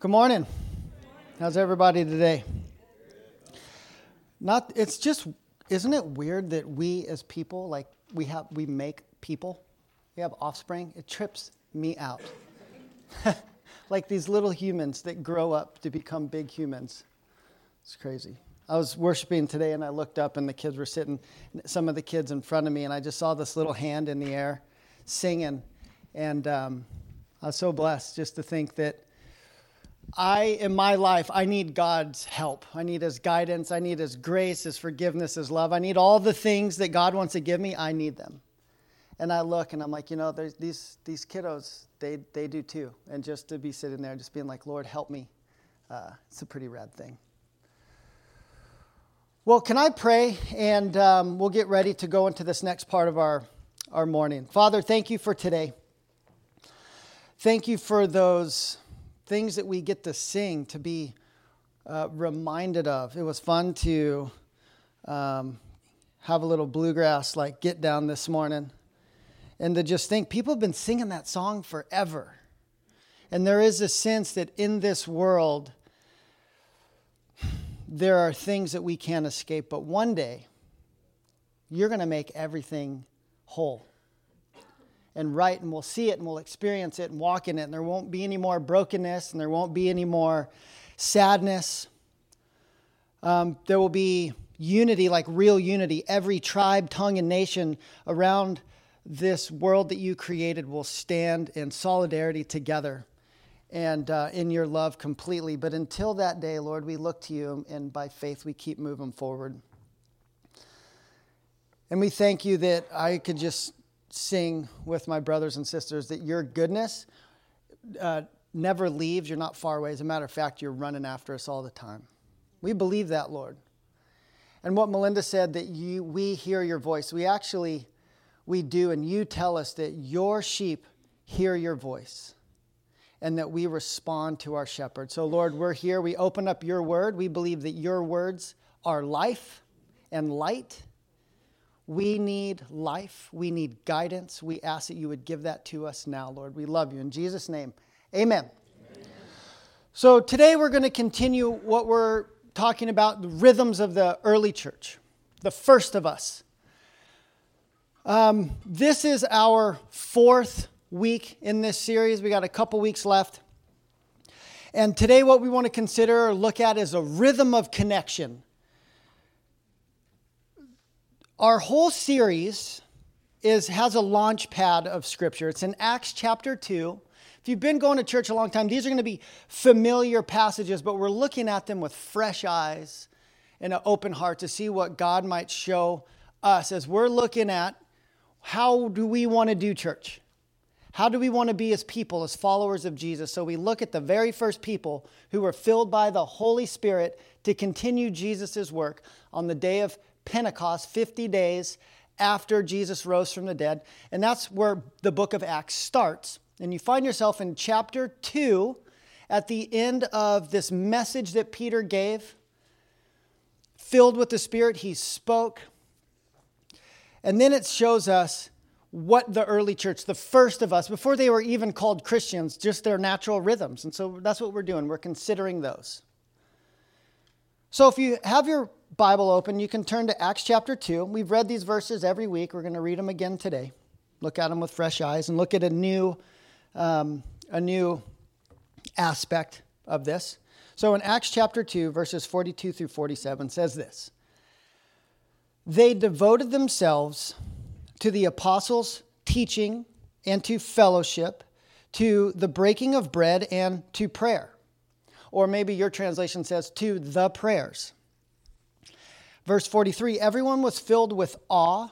Good morning. How's everybody today? Not it's just isn't it weird that we as people like we have we make people. We have offspring. It trips me out. like these little humans that grow up to become big humans. It's crazy. I was worshiping today and I looked up and the kids were sitting some of the kids in front of me and I just saw this little hand in the air singing and um, I was so blessed just to think that I, in my life, I need God's help. I need His guidance. I need His grace, His forgiveness, His love. I need all the things that God wants to give me. I need them. And I look and I'm like, you know, these, these kiddos, they, they do too. And just to be sitting there, just being like, Lord, help me, uh, it's a pretty rad thing. Well, can I pray? And um, we'll get ready to go into this next part of our, our morning. Father, thank you for today. Thank you for those things that we get to sing, to be uh, reminded of. It was fun to um, have a little bluegrass like get down this morning and to just think people have been singing that song forever. And there is a sense that in this world, there are things that we can't escape, but one day, you're going to make everything whole and right, and we'll see it and we'll experience it and walk in it, and there won't be any more brokenness and there won't be any more sadness. Um, there will be unity, like real unity. Every tribe, tongue, and nation around this world that you created will stand in solidarity together and uh, in your love completely. But until that day, Lord, we look to you, and by faith, we keep moving forward. And we thank you that I could just sing with my brothers and sisters that your goodness uh, never leaves. You're not far away. As a matter of fact, you're running after us all the time. We believe that, Lord. And what Melinda said that you, we hear your voice. We actually, we do, and you tell us that your sheep hear your voice and that we respond to our shepherd. So, Lord, we're here. We open up your word. We believe that your words are life and light we need life. We need guidance. We ask that you would give that to us now, Lord. We love you. In Jesus' name, amen. amen. So today we're going to continue what we're talking about the rhythms of the early church, the first of us. Um, this is our fourth week in this series. We got a couple weeks left. And today, what we want to consider or look at is a rhythm of connection. Our whole series is, has a launch pad of Scripture. It's in Acts chapter 2. If you've been going to church a long time, these are going to be familiar passages, but we're looking at them with fresh eyes and an open heart to see what God might show us as we're looking at how do we want to do church? How do we want to be as people, as followers of Jesus? So we look at the very first people who were filled by the Holy Spirit to continue Jesus' work on the day of Pentecost, 50 days after Jesus rose from the dead. And that's where the book of Acts starts. And you find yourself in chapter 2 at the end of this message that Peter gave. Filled with the Spirit, he spoke. And then it shows us what the early church, the first of us, before they were even called Christians, just their natural rhythms. And so that's what we're doing. We're considering those. So if you have your Bible open, you can turn to Acts chapter 2. We've read these verses every week. We're going to read them again today. Look at them with fresh eyes and look at a new, um, a new aspect of this. So in Acts chapter 2, verses 42 through 47 says this They devoted themselves to the apostles' teaching and to fellowship, to the breaking of bread and to prayer. Or maybe your translation says to the prayers. Verse 43 Everyone was filled with awe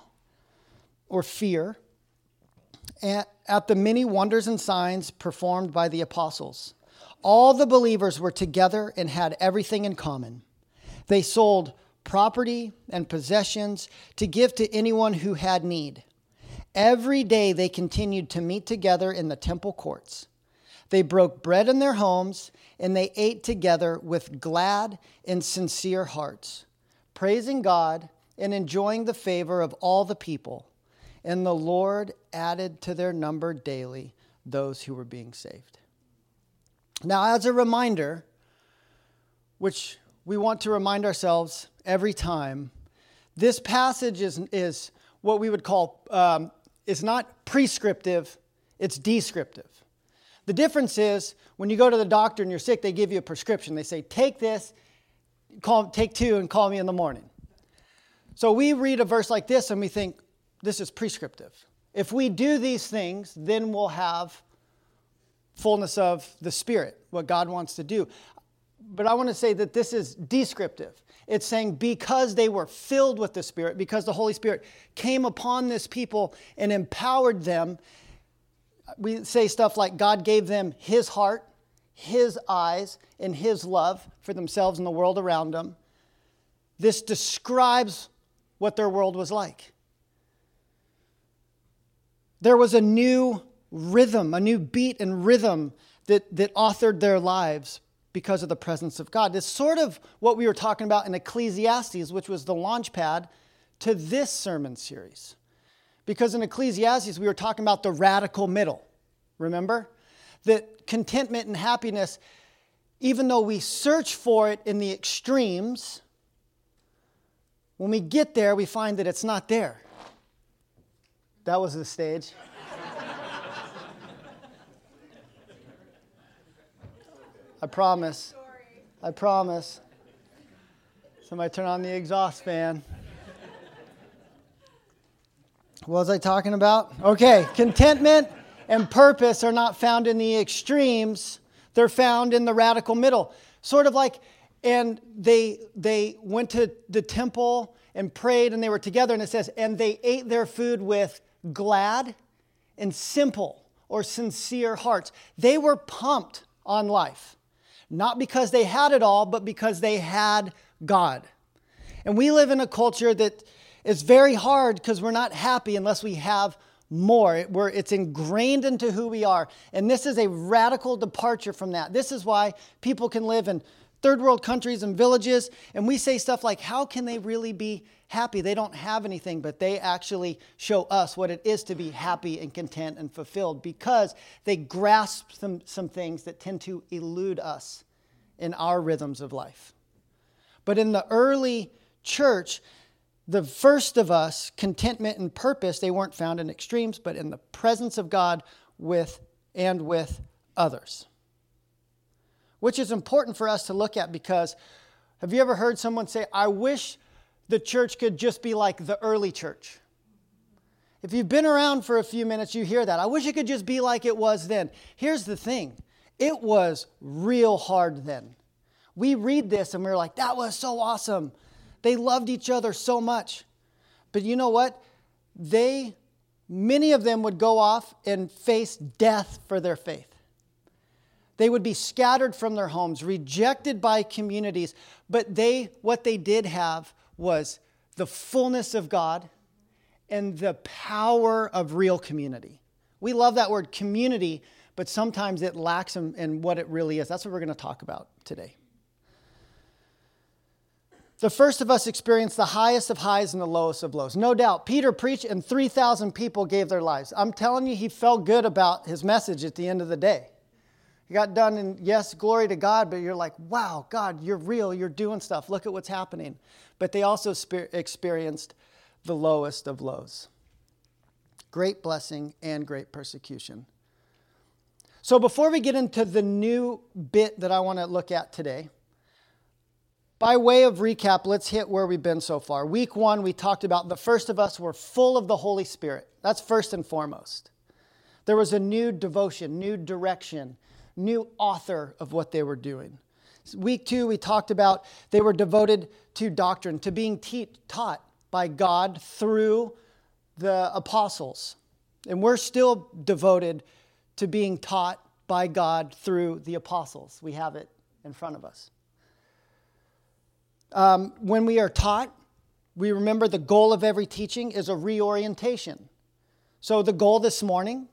or fear at, the many wonders and signs performed by the apostles. All the believers were together and had everything in common. They sold property and possessions to give to anyone who had need. Every day they continued to meet together in the temple courts. They broke bread in their homes and they ate together with glad and sincere hearts praising God and enjoying the favor of all the people. And the Lord added to their number daily those who were being saved. Now, as a reminder, which we want to remind ourselves every time, this passage is, is what we would call, um, is not prescriptive, it's descriptive. The difference is when you go to the doctor and you're sick, they give you a prescription. They say, take this, call, take two, and call me in the morning. So we read a verse like this and we think, this is prescriptive. If we do these things, then we'll have fullness of the Spirit, what God wants to do. But I want to say that this is descriptive. It's saying because they were filled with the Spirit, because the Holy Spirit came upon this people and empowered them, we say stuff like God gave them His heart, His eyes, and His love for themselves and the world around them. This describes what their world was like. There was a new rhythm, a new beat and rhythm that, that authored their lives because of the presence of God. It's sort of what we were talking about in Ecclesiastes, which was the launch pad to this sermon series. Because in Ecclesiastes, we were talking about the radical middle. Remember? That contentment and happiness, even though we search for it in the extremes, when we get there, we find that it's not there. That was the stage. I promise. I promise. Somebody turn on the exhaust fan. What was I talking about? Okay, contentment and purpose are not found in the extremes, they're found in the radical middle. Sort of like, and they, they went to the temple and prayed and they were together, and it says, and they ate their food with glad and simple or sincere hearts. They were pumped on life not because they had it all, but because they had God. And we live in a culture that is very hard because we're not happy unless we have more. Where it's ingrained into who we are. And this is a radical departure from that. This is why people can live in third world countries and villages, and we say stuff like, How can they really be happy? They don't have anything, but they actually show us what it is to be happy and content and fulfilled because they grasp some, some things that tend to elude us in our rhythms of life. But in the early church, the first of us, contentment and purpose, they weren't found in extremes, but in the presence of God with and with others which is important for us to look at because have you ever heard someone say, I wish the church could just be like the early church? If you've been around for a few minutes, you hear that. I wish it could just be like it was then. Here's the thing it was real hard then. We read this and we're like, that was so awesome. They loved each other so much. But you know what? They, many of them would go off and face death for their faith. They would be scattered from their homes, rejected by communities, but they what they did have was the fullness of God and the power of real community. We love that word community, but sometimes it lacks in, in what it really is. That's what we're going to talk about today. The first of us experienced the highest of highs and the lowest of lows. No doubt, Peter preached and 3,000 people gave their lives. I'm telling you, he felt good about his message at the end of the day. He got done, and yes, glory to God, but you're like, wow, God, you're real, you're doing stuff, look at what's happening. But they also experienced the lowest of lows great blessing and great persecution. So, before we get into the new bit that I want to look at today, by way of recap, let's hit where we've been so far. Week one, we talked about the first of us were full of the Holy Spirit. That's first and foremost. There was a new devotion, new direction, new author of what they were doing. Week two, we talked about they were devoted to doctrine, to being te- taught by God through the apostles. And we're still devoted to being taught by God through the apostles. We have it in front of us. Um, when we are taught, we remember the goal of every teaching is a reorientation. So, the goal this morning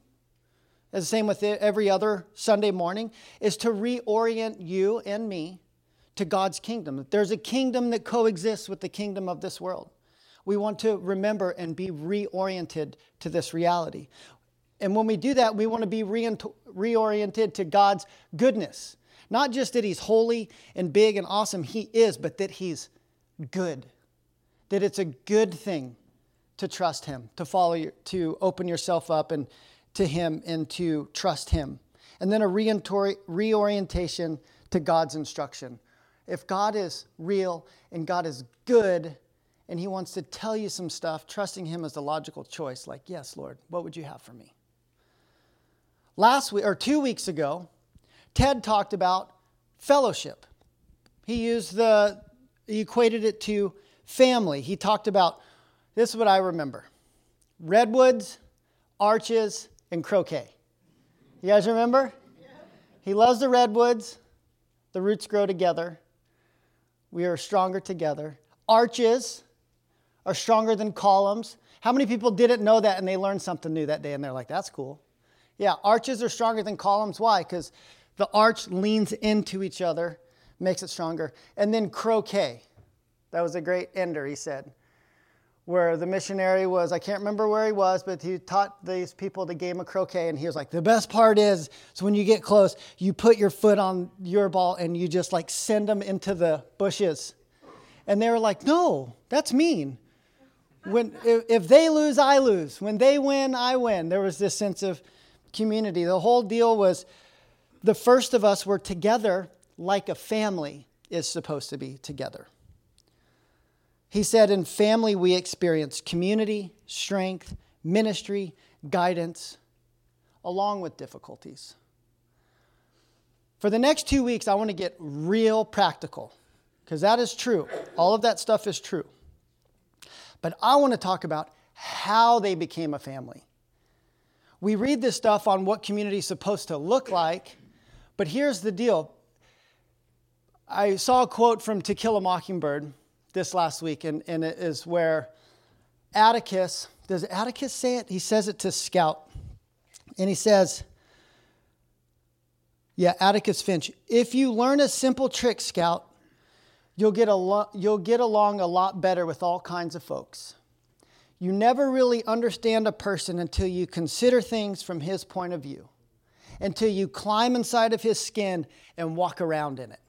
as the same with every other Sunday morning, is to reorient you and me to God's kingdom. There's a kingdom that coexists with the kingdom of this world. We want to remember and be reoriented to this reality. And when we do that, we want to be reoriented to God's goodness. Not just that He's holy and big and awesome, He is, but that He's good. That it's a good thing to trust Him, to follow, to open yourself up and to Him and to trust Him. And then a reorientation to God's instruction. If God is real and God is good and He wants to tell you some stuff, trusting Him is the logical choice. Like, yes, Lord, what would you have for me? Last week, or two weeks ago, Ted talked about fellowship. He used the, he equated it to family. He talked about, this is what I remember redwoods, arches, and croquet. You guys remember? He loves the redwoods. The roots grow together. We are stronger together. Arches are stronger than columns. How many people didn't know that and they learned something new that day and they're like, that's cool? Yeah, arches are stronger than columns. Why? Because the arch leans into each other, makes it stronger. And then croquet. That was a great ender, he said where the missionary was, I can't remember where he was, but he taught these people the game of croquet. And he was like, the best part is, so when you get close, you put your foot on your ball and you just like send them into the bushes. And they were like, no, that's mean. When, if, if they lose, I lose. When they win, I win. There was this sense of community. The whole deal was the first of us were together like a family is supposed to be together. He said, In family, we experience community, strength, ministry, guidance, along with difficulties. For the next two weeks, I want to get real practical because that is true. All of that stuff is true. But I want to talk about how they became a family. We read this stuff on what community is supposed to look like, but here's the deal. I saw a quote from To Kill a Mockingbird this last week, and, and it is where Atticus, does Atticus say it? He says it to Scout. And he says, yeah, Atticus Finch, if you learn a simple trick, Scout, you'll get, a lo- you'll get along a lot better with all kinds of folks. You never really understand a person until you consider things from his point of view, until you climb inside of his skin and walk around in it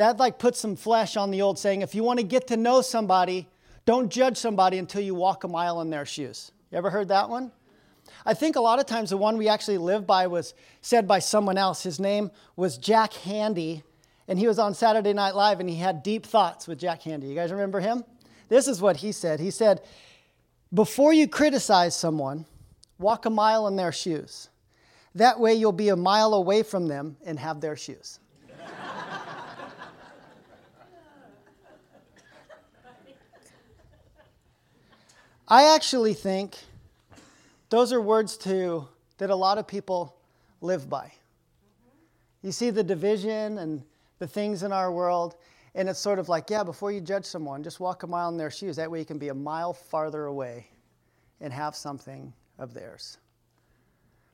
that like puts some flesh on the old saying if you want to get to know somebody, don't judge somebody until you walk a mile in their shoes. You ever heard that one? I think a lot of times the one we actually live by was said by someone else. His name was Jack Handey, and he was on Saturday Night Live and he had deep thoughts with Jack Handey. You guys remember him? This is what he said. He said, Before you criticize someone, walk a mile in their shoes. That way you'll be a mile away from them and have their shoes. I actually think those are words too that a lot of people live by. You see the division and the things in our world, and it's sort of like, yeah, before you judge someone, just walk a mile in their shoes. That way you can be a mile farther away and have something of theirs.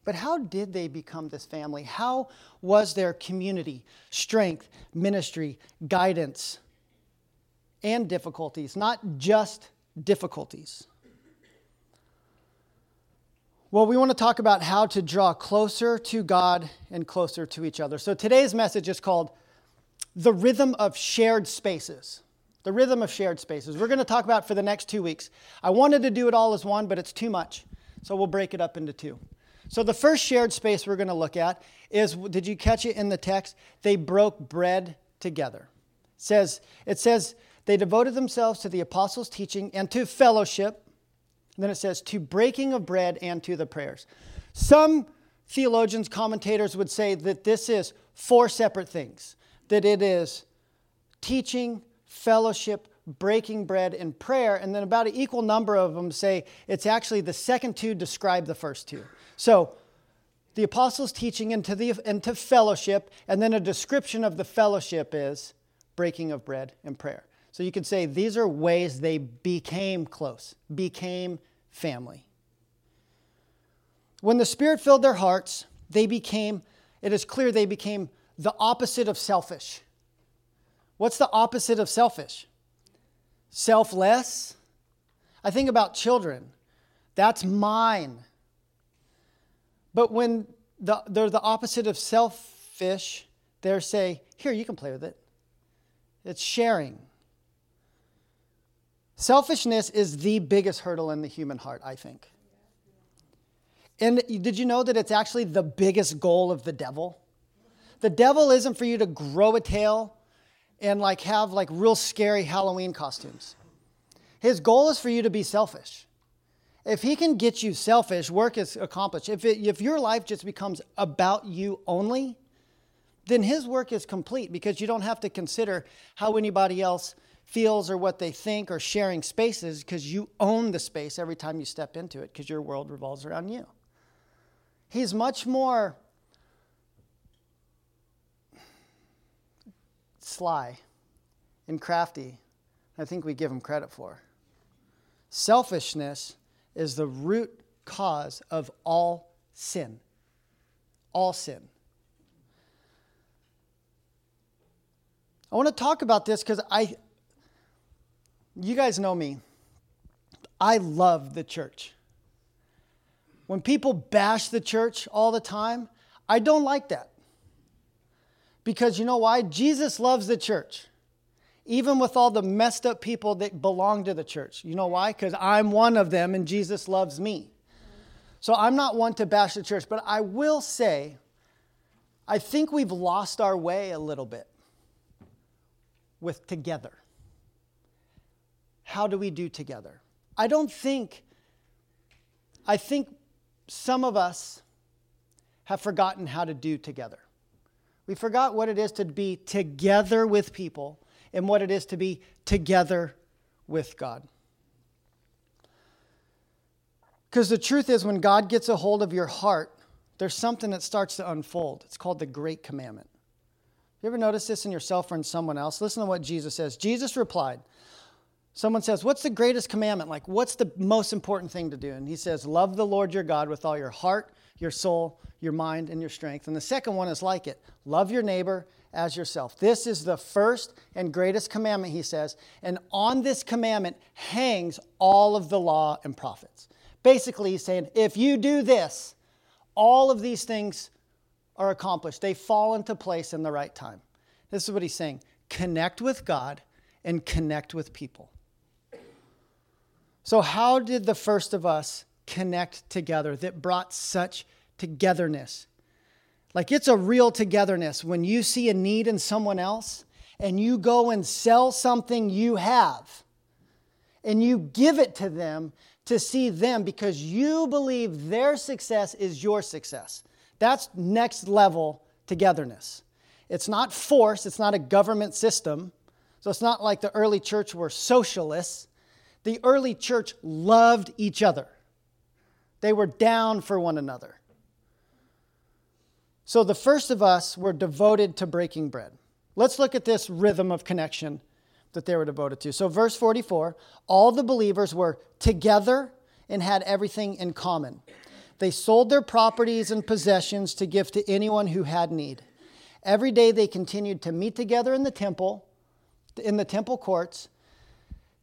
But how did they become this family? How was their community, strength, ministry, guidance, and difficulties? Not just difficulties. Well, we want to talk about how to draw closer to God and closer to each other. So today's message is called The Rhythm of Shared Spaces. The Rhythm of Shared Spaces. We're going to talk about for the next two weeks. I wanted to do it all as one, but it's too much. So we'll break it up into two. So the first shared space we're going to look at is did you catch it in the text? They broke bread together. It says it says they devoted themselves to the apostles' teaching and to fellowship and then it says, to breaking of bread and to the prayers. Some theologians, commentators would say that this is four separate things that it is teaching, fellowship, breaking bread, and prayer. And then about an equal number of them say it's actually the second two describe the first two. So the apostles' teaching into, the, into fellowship, and then a description of the fellowship is breaking of bread and prayer. So you could say these are ways they became close, became family. When the Spirit filled their hearts, they became, it is clear they became the opposite of selfish. What's the opposite of selfish? Selfless. I think about children. That's mine. But when the, they're the opposite of selfish, they're say, here, you can play with it. It's sharing. Selfishness is the biggest hurdle in the human heart, I think. And did you know that it's actually the biggest goal of the devil? The devil isn't for you to grow a tail and like have like real scary Halloween costumes. His goal is for you to be selfish. If he can get you selfish, work is accomplished. If, it, if your life just becomes about you only, then his work is complete because you don't have to consider how anybody else feels or what they think or sharing spaces because you own the space every time you step into it because your world revolves around you. He's much more sly and crafty I think we give him credit for. Selfishness is the root cause of all sin. All sin. I want to talk about this because I, you guys know me. I love the church. When people bash the church all the time, I don't like that. Because you know why? Jesus loves the church, even with all the messed up people that belong to the church. You know why? Because I'm one of them and Jesus loves me. So I'm not one to bash the church, but I will say, I think we've lost our way a little bit with together. How do we do together? I don't think, I think some of us have forgotten how to do together. We forgot what it is to be together with people and what it is to be together with God. Because the truth is, when God gets a hold of your heart, there's something that starts to unfold. It's called the Great Commandment. You ever notice this in yourself or in someone else? Listen to what Jesus says. Jesus replied, Someone says, What's the greatest commandment? Like, what's the most important thing to do? And he says, Love the Lord your God with all your heart, your soul, your mind, and your strength. And the second one is like it love your neighbor as yourself. This is the first and greatest commandment, he says. And on this commandment hangs all of the law and prophets. Basically, he's saying, if you do this, all of these things are accomplished. They fall into place in the right time. This is what he's saying connect with God and connect with people. So, how did the first of us connect together that brought such togetherness? Like, it's a real togetherness when you see a need in someone else and you go and sell something you have and you give it to them to see them because you believe their success is your success. That's next level togetherness. It's not force, it's not a government system. So it's not like the early church were socialists. The early church loved each other, they were down for one another. So the first of us were devoted to breaking bread. Let's look at this rhythm of connection that they were devoted to. So, verse 44 all the believers were together and had everything in common. They sold their properties and possessions to give to anyone who had need. Every day they continued to meet together in the temple, in the temple courts.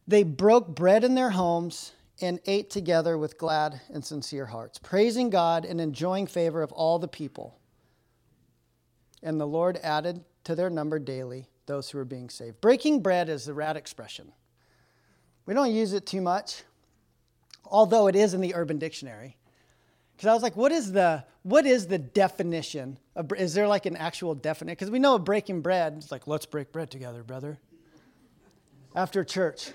They broke bread in their homes and ate together with glad and sincere hearts, praising God and enjoying favor of all the people. And the Lord added to their number daily those who were being saved. Breaking bread is the rat expression. We don't use it too much, although it is in the Urban Dictionary. Because I was like, what is the what is the definition? Of, is there like an actual definition? Because we know breaking bread. It's like, let's break bread together, brother. After church.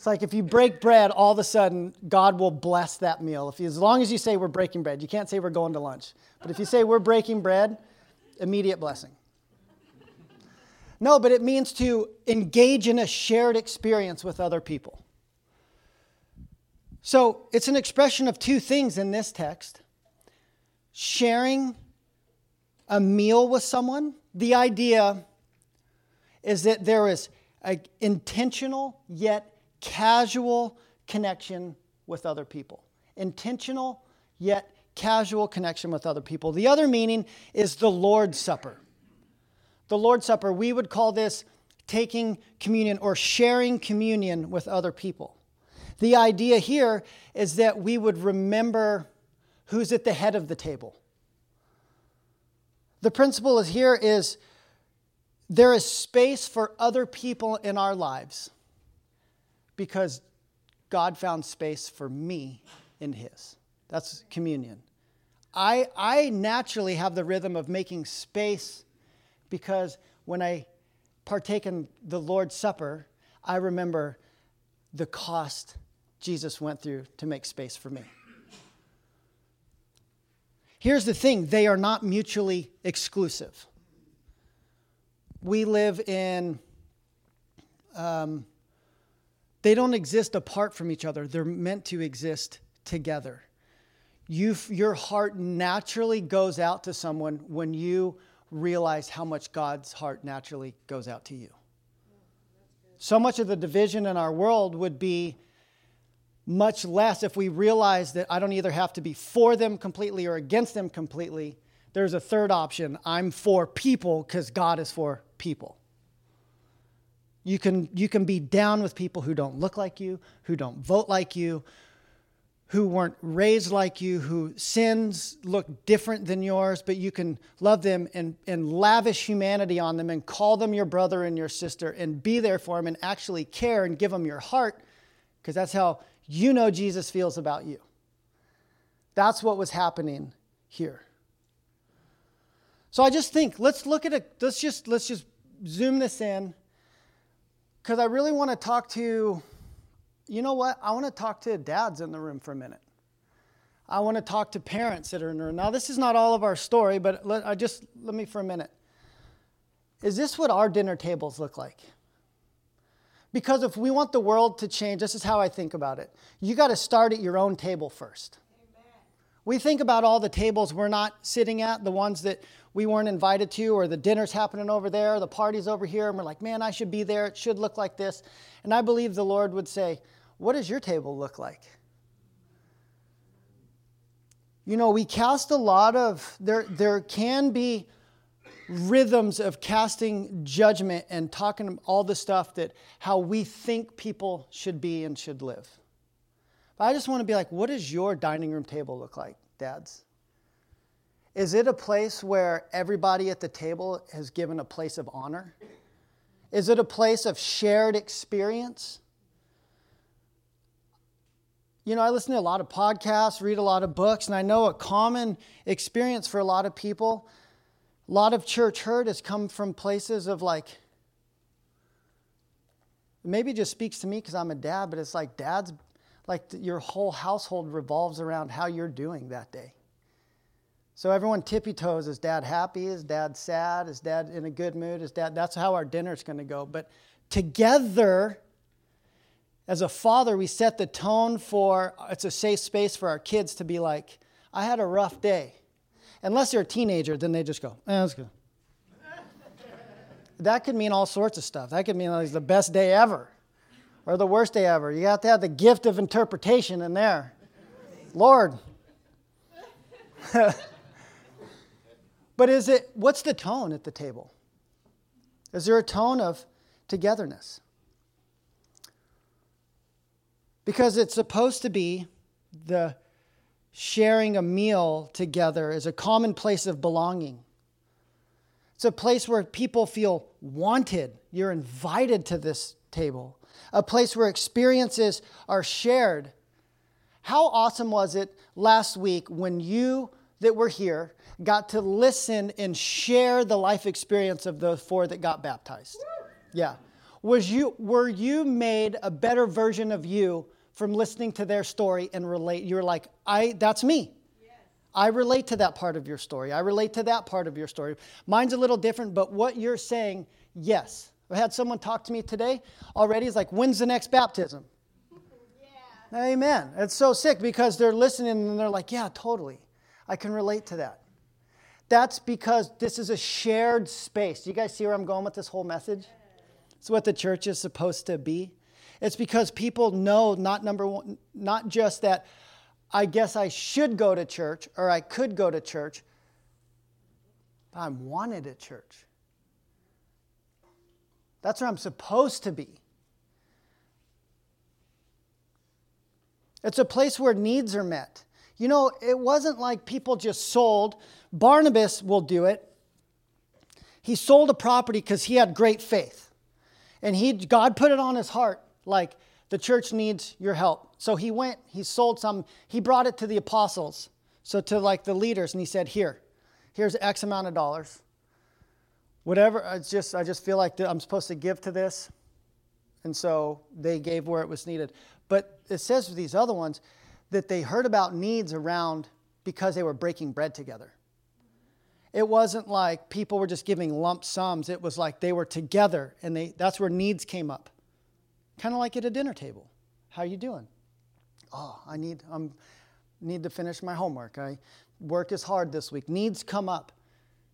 It's like if you break bread, all of a sudden God will bless that meal. If you, as long as you say we're breaking bread, you can't say we're going to lunch. But if you say we're breaking bread, immediate blessing. No, but it means to engage in a shared experience with other people. So it's an expression of two things in this text sharing a meal with someone. The idea is that there is an intentional yet casual connection with other people. Intentional yet casual connection with other people. The other meaning is the Lord's Supper. The Lord's Supper, we would call this taking communion or sharing communion with other people. The idea here is that we would remember who's at the head of the table. The principle here is there is space for other people in our lives because God found space for me in his. That's communion. I, I naturally have the rhythm of making space because when I partake in the Lord's Supper, I remember the cost Jesus went through to make space for me. Here's the thing they are not mutually exclusive. We live in, um, they don't exist apart from each other, they're meant to exist together. You, your heart naturally goes out to someone when you realize how much God's heart naturally goes out to you. So much of the division in our world would be much less if we realize that I don't either have to be for them completely or against them completely. There's a third option I'm for people because God is for people. You can, you can be down with people who don't look like you, who don't vote like you, who weren't raised like you, who sins look different than yours, but you can love them and, and lavish humanity on them and call them your brother and your sister and be there for them and actually care and give them your heart because that's how you know Jesus feels about you. That's what was happening here. So I just think let's look at it. Let's just let's just zoom this in because I really want to talk to you know what? I want to talk to dads in the room for a minute. I want to talk to parents that are in the room. Now, this is not all of our story, but let, I just let me for a minute. Is this what our dinner tables look like? Because if we want the world to change, this is how I think about it. You got to start at your own table first. Amen. We think about all the tables we're not sitting at, the ones that we weren't invited to, or the dinner's happening over there, the party's over here, and we're like, man, I should be there. It should look like this. And I believe the Lord would say, what does your table look like? You know, we cast a lot of, there, there can be rhythms of casting judgment and talking all the stuff that how we think people should be and should live. But I just want to be like, what does your dining room table look like, dads? Is it a place where everybody at the table has given a place of honor? Is it a place of shared experience? you know, I listen to a lot of podcasts, read a lot of books, and I know a common experience for a lot of people, a lot of church hurt has come from places of like, maybe it just speaks to me because I'm a dad, but it's like dad's, like your whole household revolves around how you're doing that day. So everyone tippy toes. Is dad happy? Is dad sad? Is dad in a good mood? Is dad, that's how our dinner's to go. But together, as a father, we set the tone for it's a safe space for our kids to be like, I had a rough day. Unless they're a teenager, then they just go, eh, that's good. that could mean all sorts of stuff. That could mean like the best day ever or the worst day ever. You have to have the gift of interpretation in there. Lord. but is it, what's the tone at the table? Is there a tone of togetherness? because it's supposed to be the sharing a meal together is a common place of belonging. It's a place where people feel wanted. You're invited to this table, a place where experiences are shared. How awesome was it last week when you that were here got to listen and share the life experience of the four that got baptized? Yeah. Was you, were you made a better version of you from listening to their story and relate. You're like, I, that's me. I relate to that part of your story. I relate to that part of your story. Mine's a little different, but what you're saying, yes. I had someone talk to me today already. It's like, when's the next baptism? Yeah. Amen. It's so sick because they're listening and they're like, yeah, totally. I can relate to that. That's because this is a shared space. Do you guys see where I'm going with this whole message? It's what the church is supposed to be. It's because people know not number one, not just that I guess I should go to church or I could go to church, but I'm wanted at church. That's where I'm supposed to be. It's a place where needs are met. You know, it wasn't like people just sold. Barnabas will do it. He sold a property because he had great faith. And he, God put it on his heart, like, the church needs your help. So he went, he sold some, he brought it to the apostles, so to like the leaders, and he said, Here, here's X amount of dollars. Whatever, it's just, I just feel like I'm supposed to give to this. And so they gave where it was needed. But it says for these other ones that they heard about needs around because they were breaking bread together. It wasn't like people were just giving lump sums. It was like they were together and they, that's where needs came up. Kind of like at a dinner table. How are you doing? Oh, I need, I'm, need to finish my homework. I work is hard this week. Needs come up.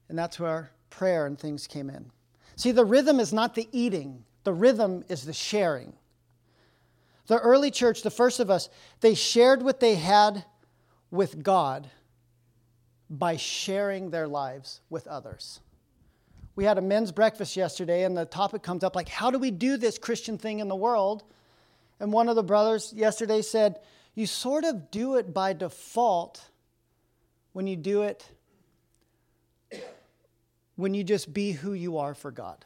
And that's where prayer and things came in. See, the rhythm is not the eating, the rhythm is the sharing. The early church, the first of us, they shared what they had with God by sharing their lives with others. We had a men's breakfast yesterday, and the topic comes up like, how do we do this Christian thing in the world? And one of the brothers yesterday said, you sort of do it by default when you do it when you just be who you are for God.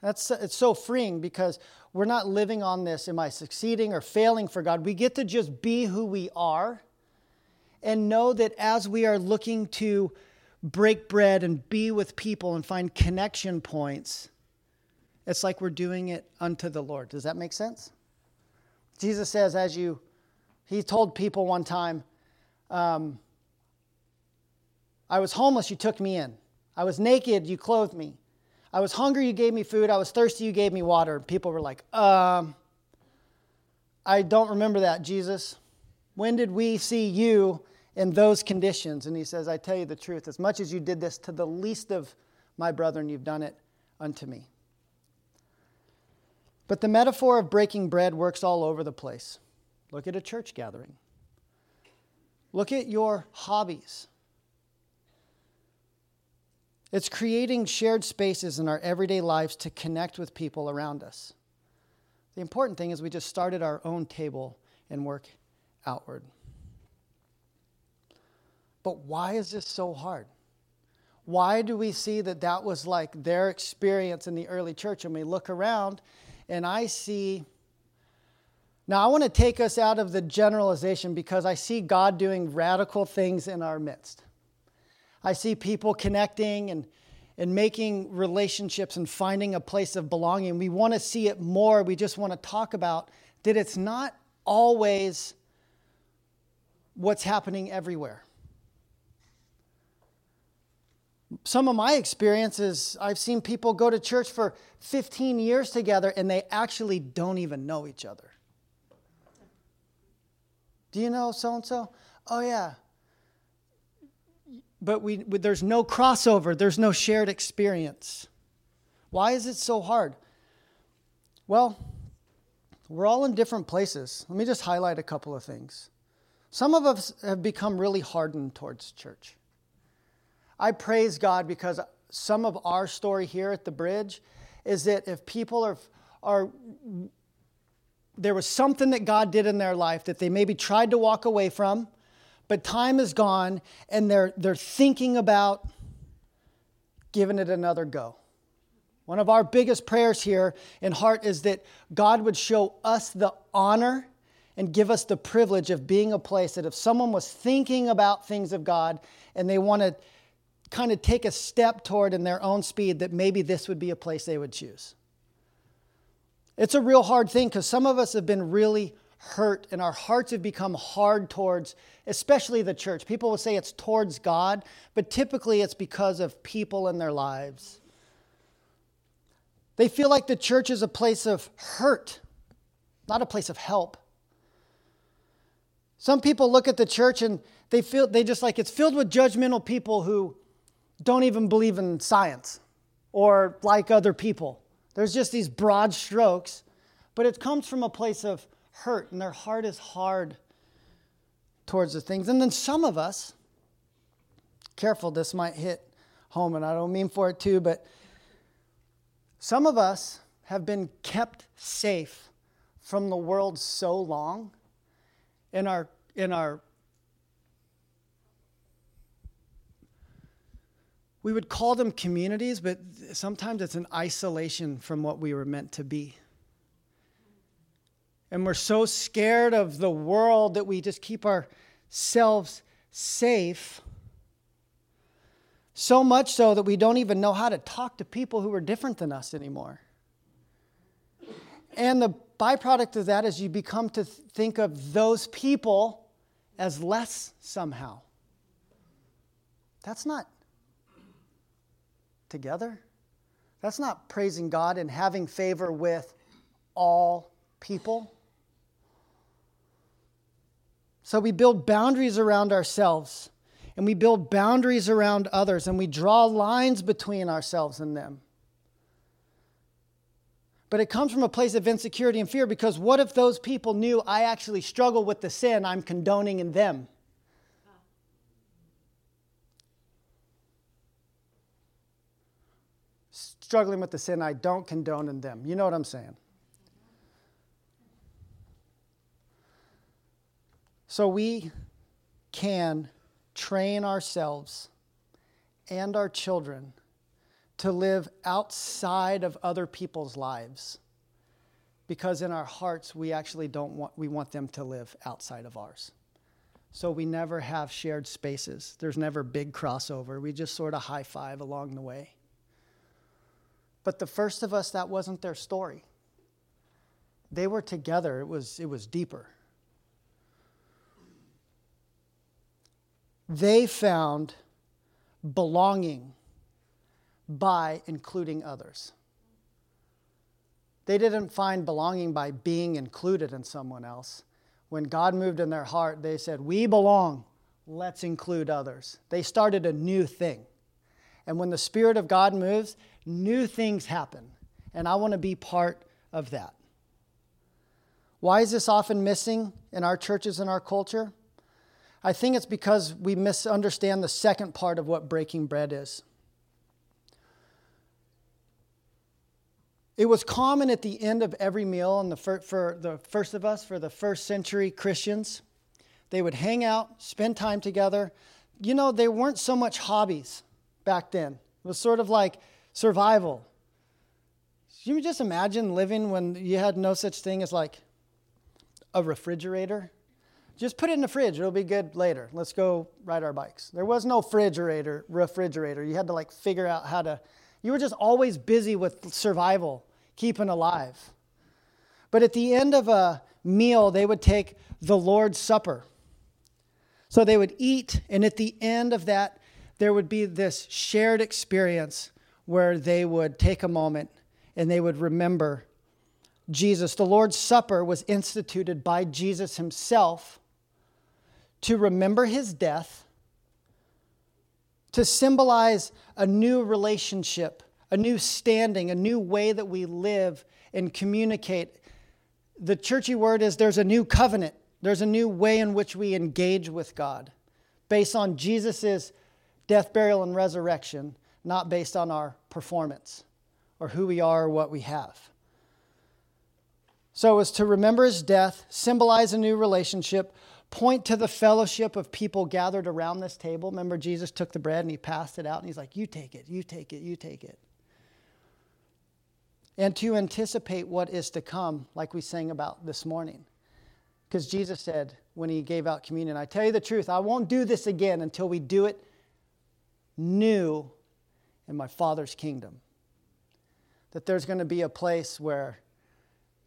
That's it's so freeing because we're not living on this am I succeeding or failing for God. We get to just be who we are and know that as we are looking to break bread and be with people and find connection points, it's like we're doing it unto the Lord. Does that make sense? Jesus says, as you, he told people one time, um, I was homeless, you took me in. I was naked, you clothed me. I was hungry, you gave me food. I was thirsty, you gave me water. People were like, um, I don't remember that, Jesus. When did we see you in those conditions. And he says, I tell you the truth, as much as you did this to the least of my brethren, you've done it unto me. But the metaphor of breaking bread works all over the place. Look at a church gathering. Look at your hobbies. It's creating shared spaces in our everyday lives to connect with people around us. The important thing is we just start at our own table and work outward. But why is this so hard? Why do we see that that was like their experience in the early church? And we look around and I see. Now, I want to take us out of the generalization because I see God doing radical things in our midst. I see people connecting and, and making relationships and finding a place of belonging. We want to see it more. We just want to talk about that it's not always what's happening everywhere some of my experiences, I've seen people go to church for 15 years together and they actually don't even know each other. Do you know so and so? Oh, yeah. But we, there's no crossover, there's no shared experience. Why is it so hard? Well, we're all in different places. Let me just highlight a couple of things. Some of us have become really hardened towards church. I praise God because some of our story here at the bridge is that if people are, are there was something that God did in their life that they maybe tried to walk away from, but time is gone and they're, they're thinking about giving it another go. One of our biggest prayers here in heart is that God would show us the honor and give us the privilege of being a place that if someone was thinking about things of God and they want to kind of take a step toward in their own speed that maybe this would be a place they would choose. It's a real hard thing because some of us have been really hurt and our hearts have become hard towards, especially the church. People will say it's towards God, but typically it's because of people in their lives. They feel like the church is a place of hurt, not a place of help. Some people look at the church and they feel they just like it's filled with judgmental people who don't even believe in science or like other people. There's just these broad strokes, but it comes from a place of hurt and their heart is hard towards the things. And then some of us, careful, this might hit home, and I don't mean for it to, but some of us have been kept safe from the world so long in our in our we would call them communities but sometimes it's an isolation from what we were meant to be and we're so scared of the world that we just keep ourselves safe. So much so that we don't even know how to talk to people who are different than us anymore. And the byproduct of that is you become to think of those people as less somehow. That's not together. That's not praising God and having favor with all people. So we build boundaries around ourselves and we build boundaries around others and we draw lines between ourselves and them. But it comes from a place of insecurity and fear because what if those people knew I actually struggle with the sin I'm condoning in them? Struggling with the sin I don't condone in them. You know what I'm saying? So we can train ourselves and our children to live outside of other people's lives because in our hearts we actually don't want we want them to live outside of ours. So we never have shared spaces. There's never big crossover. We just sort of high five along the way. But the first of us that wasn't their story. They were together. It was it was deeper they found belonging by including others. They didn't find belonging by being included in someone else. When God moved in their heart, they said, We belong, let's include others. They started a new thing. And when the Spirit of God moves, new things happen. And I want to be part of that. Why is this often missing in our churches and our culture? I think it's because we misunderstand the second part of what breaking bread is. It was common at the end of every meal and the fir- for the first of us, for the first century Christians. They would hang out, spend time together. You know, they weren't so much hobbies back then. It was sort of like survival. You just imagine living when you had no such thing as like a refrigerator? Just put it in the fridge. It'll be good later. Let's go ride our bikes. There was no refrigerator. Refrigerator. You had to like figure out how to you were just always busy with survival, keeping alive. But at the end of a meal, they would take the Lord's Supper. So they would eat, and at the end of that, there would be this shared experience where they would take a moment and they would remember Jesus. The Lord's Supper was instituted by Jesus himself to remember his death to symbolize a new relationship, a new standing, a new way that we live and communicate. The churchy word is there's a new covenant, there's a new way in which we engage with God based on Jesus' death, burial, and resurrection, not based on our performance or who we are or what we have. So, it was to remember his death, symbolize a new relationship, point to the fellowship of people gathered around this table. Remember, Jesus took the bread and he passed it out and he's like, You take it, you take it, you take it. And to anticipate what is to come, like we sang about this morning. Because Jesus said when he gave out communion, I tell you the truth, I won't do this again until we do it new in my Father's kingdom. That there's going to be a place where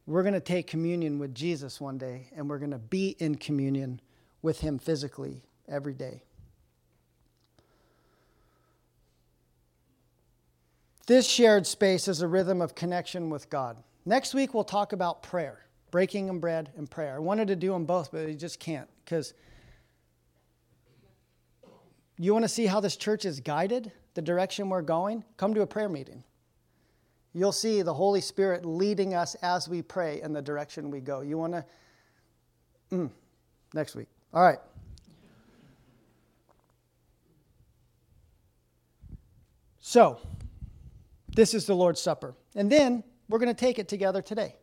we're going to take communion with Jesus one day, and we're going to be in communion with Him physically every day. This shared space is a rhythm of connection with God. Next week, we'll talk about prayer, breaking and bread and prayer. I wanted to do them both, but you just can't because you want to see how this church is guided, the direction we're going? Come to a prayer meeting you'll see the Holy Spirit leading us as we pray in the direction we go. You want to? Mm, next week. All right. So, this is the Lord's Supper. And then we're going to take it together today.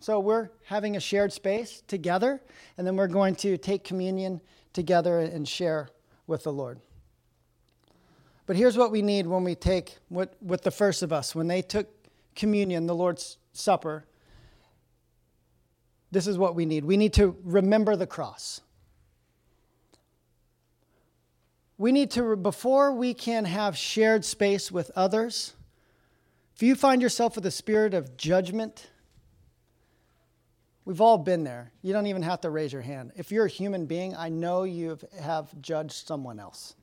So, we're having a shared space together, and then we're going to take communion together and share with the Lord. But here's what we need when we take, what, with the first of us, when they took communion, the Lord's Supper, this is what we need. We need to remember the cross. We need to, before we can have shared space with others, if you find yourself with a spirit of judgment, we've all been there. You don't even have to raise your hand. If you're a human being, I know you have judged someone else.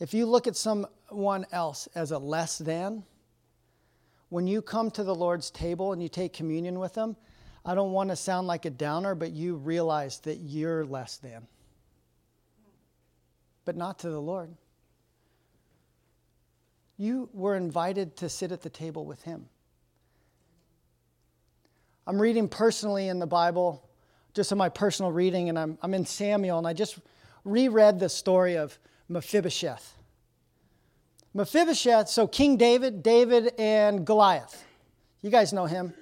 If you look at someone else as a less than, when you come to the Lord's table and you take communion with them, I don't want to sound like a downer, but you realize that you're less than. But not to the Lord. You were invited to sit at the table with Him. I'm reading personally in the Bible, just in my personal reading, and I'm, I'm in Samuel, and I just reread the story of Mephibosheth. Mephibosheth, so King David, David and Goliath. You guys know him.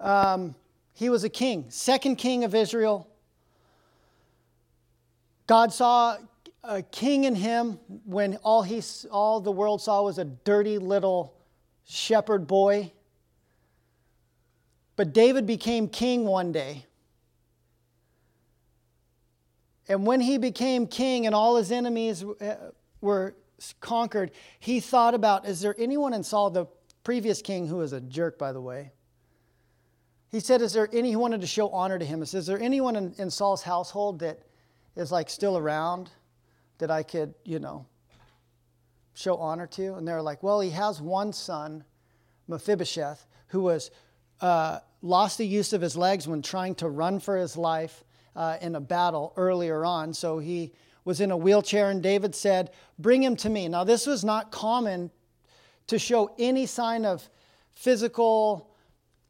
Um, he was a king, second king of Israel. God saw a king in him when all, he, all the world saw was a dirty little shepherd boy. But David became king one day. And when he became king and all his enemies uh, were conquered, he thought about is there anyone in Saul, the previous king, who was a jerk, by the way? He said, Is there any, he wanted to show honor to him. He says, Is there anyone in, in Saul's household that is like still around that I could, you know, show honor to? And they're like, Well, he has one son, Mephibosheth, who was uh, lost the use of his legs when trying to run for his life uh, in a battle earlier on. So he was in a wheelchair, and David said, Bring him to me. Now, this was not common to show any sign of physical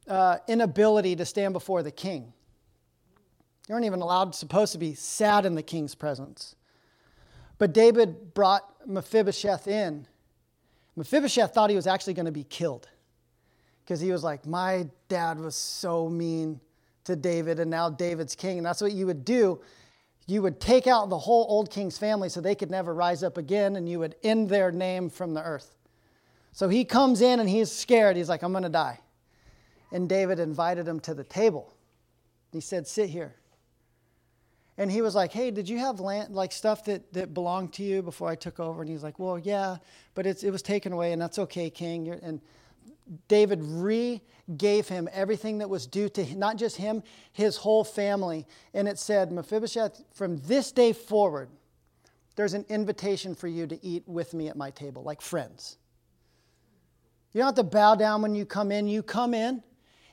uh, inability to stand before the king. You weren't even allowed, supposed to be sad in the king's presence. But David brought Mephibosheth in. Mephibosheth thought he was actually going to be killed because he was like, My dad was so mean to David, and now David's king. And that's what you would do you would take out the whole old king's family so they could never rise up again, and you would end their name from the earth. So he comes in and he's scared. He's like, I'm going to die. And David invited him to the table. He said, Sit here. And he was like, Hey, did you have land, like stuff that, that belonged to you before I took over? And he's like, Well, yeah, but it's, it was taken away, and that's okay, king. You're, and David re gave him everything that was due to not just him, his whole family. And it said, Mephibosheth, from this day forward, there's an invitation for you to eat with me at my table, like friends. You don't have to bow down when you come in. You come in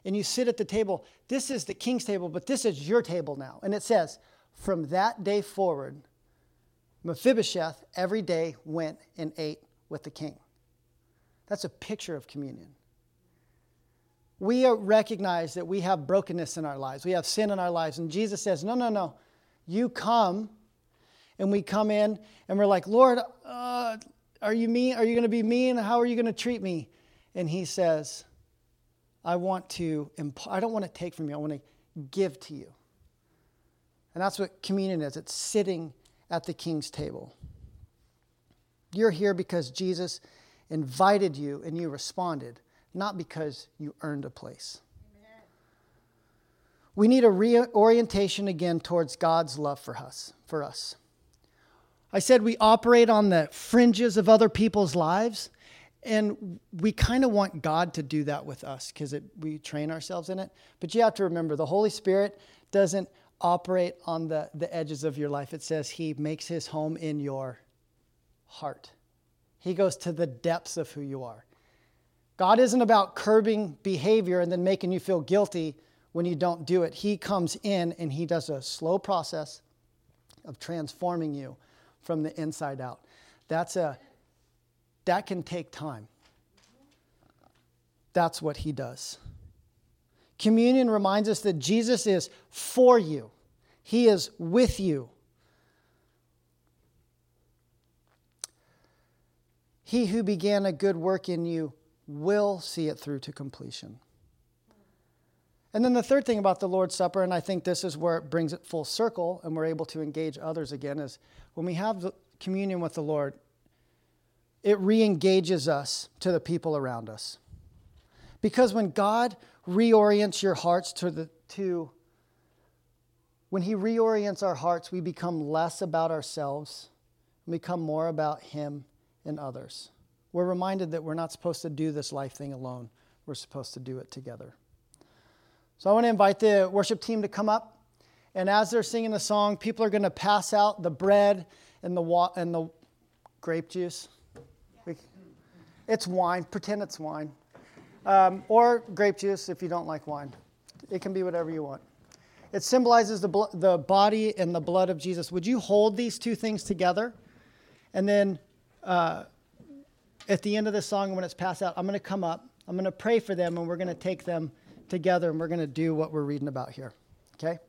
and you sit at the table. This is the king's table, but this is your table now. And it says, from that day forward, Mephibosheth every day went and ate with the king. That's a picture of communion we recognize that we have brokenness in our lives, we have sin in our lives. And Jesus says, No, no, no. You come, and we come in, and we're like, Lord, uh, are you mean? Are you going to be mean? How are you going to treat me? And He says, I want to, imp- I don't want to take from you, I want to give to you. And that's what communion is it's sitting at the king's table. You're here because Jesus invited you and you responded not because you earned a place. We need a reorientation again towards God's love for us, for us. I said we operate on the fringes of other people's lives, and we kind of want God to do that with us because we train ourselves in it. But you have to remember the Holy Spirit doesn't operate on the, the edges of your life. It says He makes His home in your heart, He goes to the depths of who you are. God isn't about curbing behavior and then making you feel guilty when you don't do it. He comes in and He does a slow process of transforming you from the inside out. That's a that can take time. That's what he does. Communion reminds us that Jesus is for you. He is with you. He who began a good work in you will see it through to completion. And then the third thing about the Lord's Supper, and I think this is where it brings it full circle and we're able to engage others again, is when we have communion with the Lord, it re engages us to the people around us. Because when God reorients your hearts to the to when he reorients our hearts, we become less about ourselves and become more about him and others. We're reminded that we're not supposed to do this life thing alone. We're supposed to do it together. So I want to invite the worship team to come up. And as they're singing the song, people are going to pass out the bread and the, wa- and the grape juice. It's wine. Pretend it's wine. Um, or grape juice if you don't like wine. It can be whatever you want. It symbolizes the, blo- the body and the blood of Jesus. Would you hold these two things together? And then uh, at the end of the song, when it's passed out, I'm going to come up. I'm going to pray for them, and we're going to take them together, and we're going to do what we're reading about here. Okay?